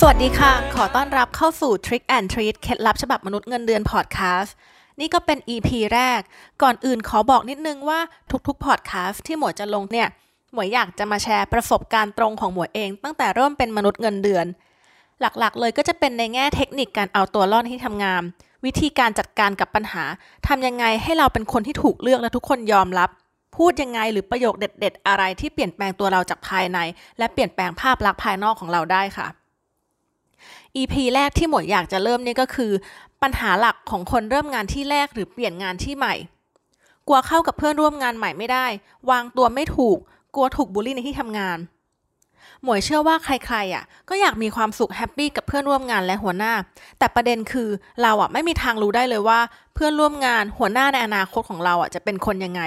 สวัสดีค่ะ ขอต้อนรับเข้าสู่ Trick and Treat เคล็ดลับฉบับมนุษย์เงินเดือนพอดแคสต์ นี่ก็เป็น EP แรก ก่อนอื่นขอบอกนิดนึงว่าทุกๆพอดแคสต์ที่หมวยจะลงเนี่ย หมวยอยากจะมาแชร์ประสบการณ์ตรงของหมวยเอง ตั้งแต่เริ่มเป็นมนุษย์เงินเดือน หลักๆ เลยก็จะเป็นในแง่เทคนิคการเอาตัวรอดที่ทำงาน วิธีการจัดการกับปัญหาทำยังไงให้เราเป็นคนที่ถูกเลือกและทุกคนยอมรับ พูดยังไงหรือประโยคเด็ด ๆ อะไรที่เปลี่ยนแปลงตัวเราจากภายใน และเปลี่ยนแปลงภาพลักษณ์ภายนอกของเราได้ค่ะ EP แรกที่หมวยอยากจะเริ่มนี่ก็คือ ปัญหาหลักของคนเริ่มงานที่แรกหรือเปลี่ยนงานที่ใหม่ กลัวเข้ากับเพื่อนร่วมงานใหม่ไม่ได้ วางตัวไม่ถูก กลัวถูกบูลลี่ในที่ทำงาน หมวยเชื่อว่าใครๆอะก็อยากมีความสุขแฮปปี้กับเพื่อนร่วมงานและหัวหน้า แต่ประเด็นคือเราอะไม่มีทางรู้ได้เลยว่า เพื่อนร่วมงานหัวหน้าในอนาคตของเราอะจะเป็นคนยังไง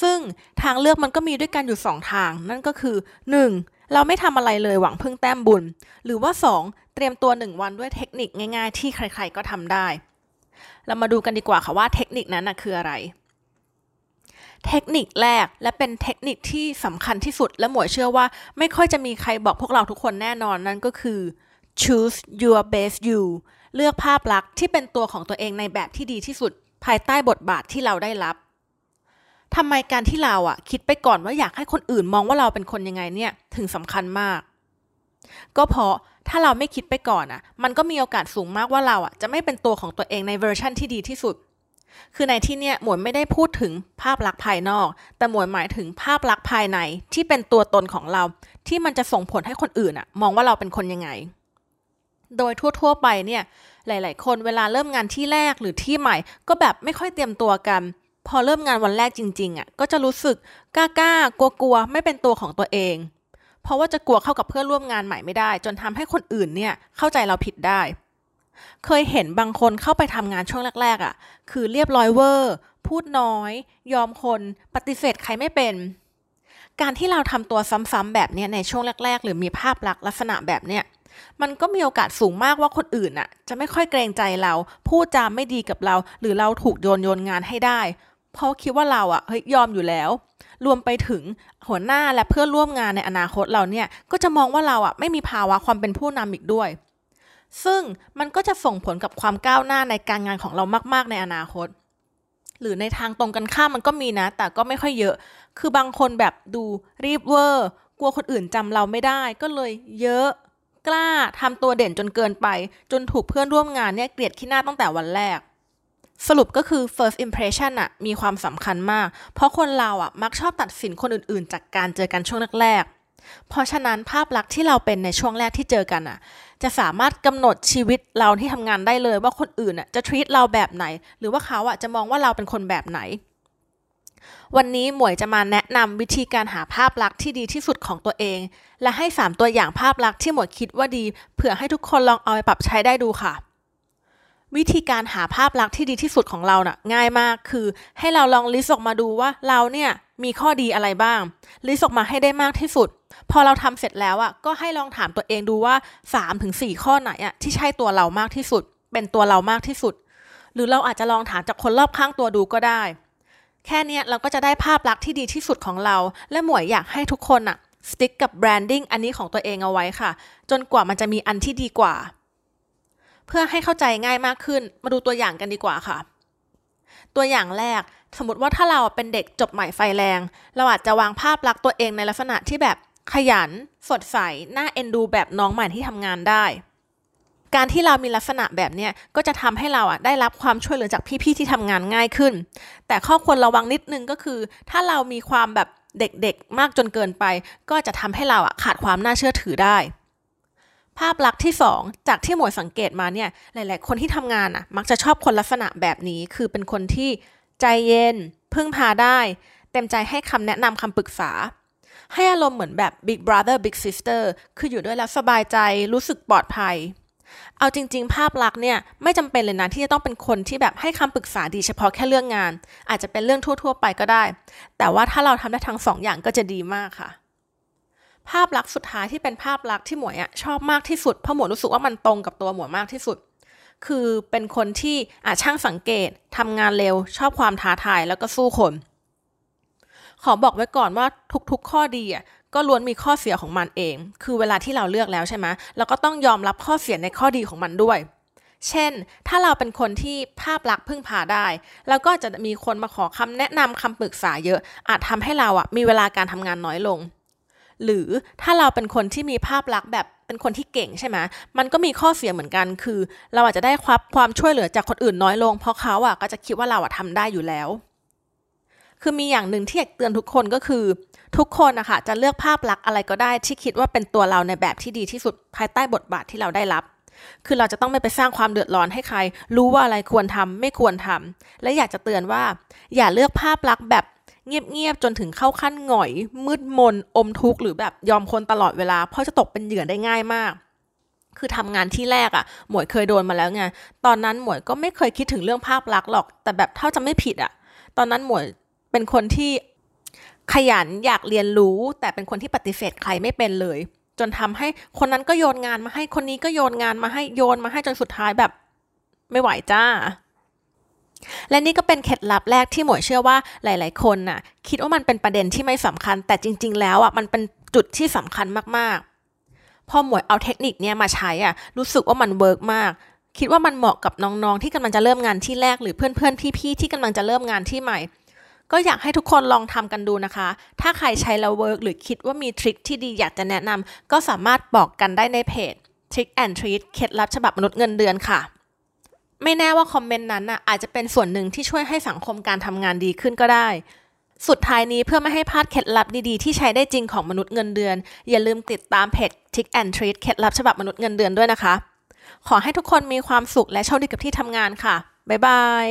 ซึ่งทางเลือกมันก็มีด้วยกันอยู่สองทาง นั่นก็คือ 1. เราไม่ทำอะไรเลยหวังพึ่งแต้มบุญ หรือว่า 2. เตรียมตัว 1 วันด้วยเทคนิคง่าย ๆ ที่ใครๆก็ทำได้ เรามาดูกันดีกว่าค่ะว่าเทคนิคนั้นนะคืออะไร เทคนิคแรกและเป็นเทคนิคที่สำคัญที่สุดและหมวยเชื่อว่า ไม่ค่อยจะมีใครบอกพวกเราทุกคนแน่นอนนั่นก็คือ choose your best you เลือกภาพลักษณ์ที่เป็นตัวของตัวเองในแบบที่ดีที่สุด ภายใต้บทบาทที่เราได้รับ ทำไมการที่เราอะคิดไปก่อนว่าอยากให้คนอื่นมองว่าเราเป็นคนยังไงเนี่ยถึงสำคัญมาก ก็เพราะถ้าเราไม่คิดไปก่อนอะมันก็มีโอกาสสูงมากว่าเราอะจะไม่เป็นตัวของตัวเองในเวอร์ชั่นที่ดีที่สุด คือในที่เนี้ยหมวยไม่ได้พูดถึงภาพลักษณ์ภายนอก แต่หมวยหมายถึงภาพลักษณ์ภายในที่เป็นตัวตนของเรา ที่มันจะส่งผลให้คนอื่นอะมองว่าเราเป็นคนยังไง โดยทั่ว ๆ ไปเนี่ยหลาย ๆ คนเวลาเริ่มงานที่แรกหรือที่ใหม่ ก็แบบไม่ค่อยเตรียมตัวกัน พอเริ่มงานวันแรกจริงๆอะก็จะรู้สึกกล้าๆกลัวๆไม่เป็นตัวของตัวเอง เพราะว่าจะกลัวเข้ากับเพื่อนร่วมงานใหม่ไม่ได้ จนทำให้คนอื่นเนี่ยเข้าใจเราผิดได้ เคยเห็นบางคนเข้าไปทำงานช่วงแรกๆอะ คือเรียบร้อยเวอร์ พูดน้อย ยอมคนปฏิเสธใครไม่เป็น การที่เราทำตัวซ้ำๆแบบเนี้ยในช่วงแรก ๆ หรือมีภาพลักษณ์ลักษณะแบบเนี้ยมันก็มีโอกาสสูงมากว่าคนอื่นน่ะ จะไม่ค่อยเกรงใจเรา พูดจาไม่ดีกับเรา หรือเราถูกโยนโยนงานให้ได้ เพราะคิดว่าเราอะเฮ้ยยอมอยู่แล้ว รวมไปถึงหัวหน้าและเพื่อนร่วมงานในอนาคตเราเนี่ยก็จะมองว่าเราอะไม่มีภาวะความเป็นผู้นำอีกด้วย ซึ่งมันก็จะส่งผลกับความก้าวหน้าในการงานของเรามาก ๆ ในอนาคต หรือในทางตรงกันข้ามมันก็มีนะ แต่ก็ไม่ค่อยเยอะ คือบางคนแบบดูรีบเวอร์ กลัวคนอื่นจำเราไม่ได้ ก็เลยเยอะกล้าทำตัวเด่นจนเกินไป จนถูกเพื่อนร่วมงานเนี่ยเกลียดขี้หน้าตั้งแต่วันแรก สรุปก็คือ first impression อะมีความสำคัญมาก เพราะคนเราอะมักชอบตัดสินคนอื่นๆ จากการเจอกันช่วงแรกๆ เพราะฉะนั้นภาพลักษณ์ที่เราเป็นในช่วงแรกที่เจอกันอะจะสามารถกำหนดชีวิตเราที่ทำงานได้เลยว่าคนอื่นอะจะ treat เราแบบไหน หรือว่าเขาอะจะมองว่าเราเป็นคนแบบไหน วันนี้หมวยจะมาแนะนำวิธีการหาภาพลักษณ์ที่ดีที่สุดของตัวเอง และให้ 3 ตัวอย่างภาพลักษณ์ที่หมวยคิดว่าดีเผื่อให้ทุกคนลองเอาไปปรับใช้ได้ดูค่ะ วิธีการหาภาพลักษณ์ที่ดีที่สุดของเราน่ะง่ายมากคือ ให้เราลอง list ออกมาดูว่าเราเนี่ยมีข้อดีอะไรบ้าง list ออกมาให้ได้มากที่สุด พอเราทำเสร็จแล้วอะก็ให้ลองถามตัวเองดูว่า 3-4ถึงข้อไหนอะที่ใช่ตัวเรามากที่สุด เป็นตัวเรามากที่สุด หรือเราอาจจะลองถามจากคนรอบข้างตัวดูก็ได้ แค่นี้เราก็จะได้ภาพลักษณ์ที่ดีที่สุดของเรา และหมวยอยากให้ทุกคนอะ stick กับ branding อันนี้ของตัวเองเอาไว้ค่ะ จนกว่ามันจะมีอันที่ดีกว่า เพื่อให้เข้าใจง่ายมากขึ้น มาดูตัวอย่างกันดีกว่าค่ะ ตัวอย่างแรกสมมติว่าถ้าเราเป็นเด็กจบใหม่ไฟแรง เราอาจจะวางภาพลักษณ์ตัวเองในลักษณะที่แบบขยัน สดใสน่าเอ็นดูแบบน้องใหม่ที่ทำงานได้ การที่เรามีลักษณะแบบเนี้ยก็จะทำให้เราอะได้รับความช่วยเหลือจากพี่ๆที่ทำงานง่ายขึ้น แต่ข้อควรระวังนิดนึงก็คือ ถ้าเรามีความแบบเด็กๆมากจนเกินไป ก็จะทำให้เราอะขาดความน่าเชื่อถือได้ ภาพลักษณ์ที่ 2 จากที่หมวยสังเกตมาเนี่ยหลาย ๆ คนที่ทำงานอะมักจะชอบคนลักษณะแบบนี้ คือเป็นคนที่ใจเย็น พึ่งพาได้ เต็มใจให้คำแนะนำคำปรึกษา ให้อารมณ์เหมือนแบบ big brother big sister คืออยู่ด้วยแล้วสบายใจรู้สึกปลอดภัย เอาจริง ๆ ภาพลักษณ์เนี่ยไม่จำเป็นเลยนะที่จะต้องเป็นคนที่แบบให้คำปรึกษาดีเฉพาะแค่เรื่องงาน อาจจะเป็นเรื่องทั่ว ๆ ไปก็ได้ แต่ว่าถ้าเราทำได้ทั้งสองอย่างก็จะดีมากค่ะ ภาพลักษณ์สุดท้ายที่เป็นภาพลักษณ์ที่หมวยอะชอบมากที่สุดเพราะหมวยรู้สึกว่ามันตรงกับตัวหมวยมากที่สุด คือเป็นคนที่อาช่างสังเกตทำงานเร็ว ชอบความท้าทายแล้วก็สู้คน ขอบอกไว้ก่อนว่าทุกๆ ข้อดีอะก็ล้วนมีข้อเสียของมันเอง คือเวลาที่เราเลือกแล้วใช่ไหมเราก็ต้องยอมรับข้อเสียในข้อดีของมันด้วย เช่น ถ้าเราเป็นคนที่ภาพลักษณ์พึ่งพาได้แล้วก็จะมีคนมาขอคำแนะนำคำปรึกษาเยอะ อาจทำให้เราอะมีเวลาการทำงานน้อยลง หรือถ้าเราเป็นคนที่มีภาพลักษณ์แบบเป็นคนที่เก่งใช่ไหมมันก็มีข้อเสียเหมือนกัน คือ เราอาจจะได้ความความช่วยเหลือจากคนอื่นน้อยลง เพราะเขาอะก็จะคิดว่าเราอะทำได้อยู่แล้ว คือมีอย่างหนึ่งที่อยากเตือนทุกคนก็คือ ทุกคนนะคะจะเลือกภาพลักษณ์อะไรก็ได้ที่คิดว่าเป็นตัวเราในแบบที่ดีที่สุดภายใต้บทบาทที่เราได้รับ คือเราจะต้องไม่ไปสร้างความเดือดร้อนให้ใคร รู้ว่าอะไรควรทำไม่ควรทำและอยากจะเตือนว่า อย่าเลือกภาพลักษณ์แบบ เงียบๆจนถึงเข้าขั้นหงอย มืดมน อมทุกข์หรือแบบยอมคนตลอดเวลา เพราะจะตกเป็นเหยื่อได้ง่ายมาก คือทำงานที่แรกอะ่ะ หมวยเคยโดนมาแล้วไง ตอนนั้นหมวยก็ไม่เคยคิดถึงเรื่องภาพลักษณ์หรอก แต่แบบเท่าจะไม่ผิดอะ่ะ ตอนนั้นหมวยเป็นคนที่ขยันอยากเรียนรู้ แต่เป็นคนที่ปฏิเสธใครไม่เป็นเลย จนทำให้คนนั้นก็โยนงานมาให้คนนี้ก็โยนงานมาให้โยนมาให้จนสุดท้ายแบบ ไม่ไหวจ้า และนี่ก็เป็นเคล็ดลับแรกที่หมวยเชื่อว่าหลาย ๆ คนน่ะคิดว่ามันเป็นประเด็นที่ไม่สำคัญ แต่จริง ๆ แล้วอะมันเป็นจุดที่สำคัญมาก ๆ พอหมวยเอาเทคนิคเนี้ยมาใช้อะรู้สึกว่ามัน work มาก คิดว่ามันเหมาะกับน้อง ๆ ที่กำลังจะเริ่มงานที่แรกหรือเพื่อน ๆ พี่ ๆ ที่กำลังจะเริ่มงานที่ใหม่ ก็อยากให้ทุกคนลองทำกันดูนะคะ ถ้าใครใช้แล้ว work หรือคิดว่ามี trick ที่ดีอยากจะแนะนำก็สามารถบอกกันได้ในเพจ Trick and Treat เคล็ดลับฉบับมนุษย์เงินเดือนค่ะ ไม่แน่ว่าคอมเมนต์นั้นน่ะอาจจะเป็นส่วนหนึ่งที่ช่วยให้สังคมการทำงานดีขึ้นก็ได้ สุดท้ายนี้เพื่อไม่ให้พลาดเคล็ดลับดีๆ ที่ใช้ได้จริงของมนุษย์เงินเดือน อย่าลืมติดตามเพจ Tick and Treat เคล็ดลับฉบับมนุษย์เงินเดือนด้วยนะคะ ขอให้ทุกคนมีความสุขและโชคดีกับที่ทำงานค่ะ บ๊ายบาย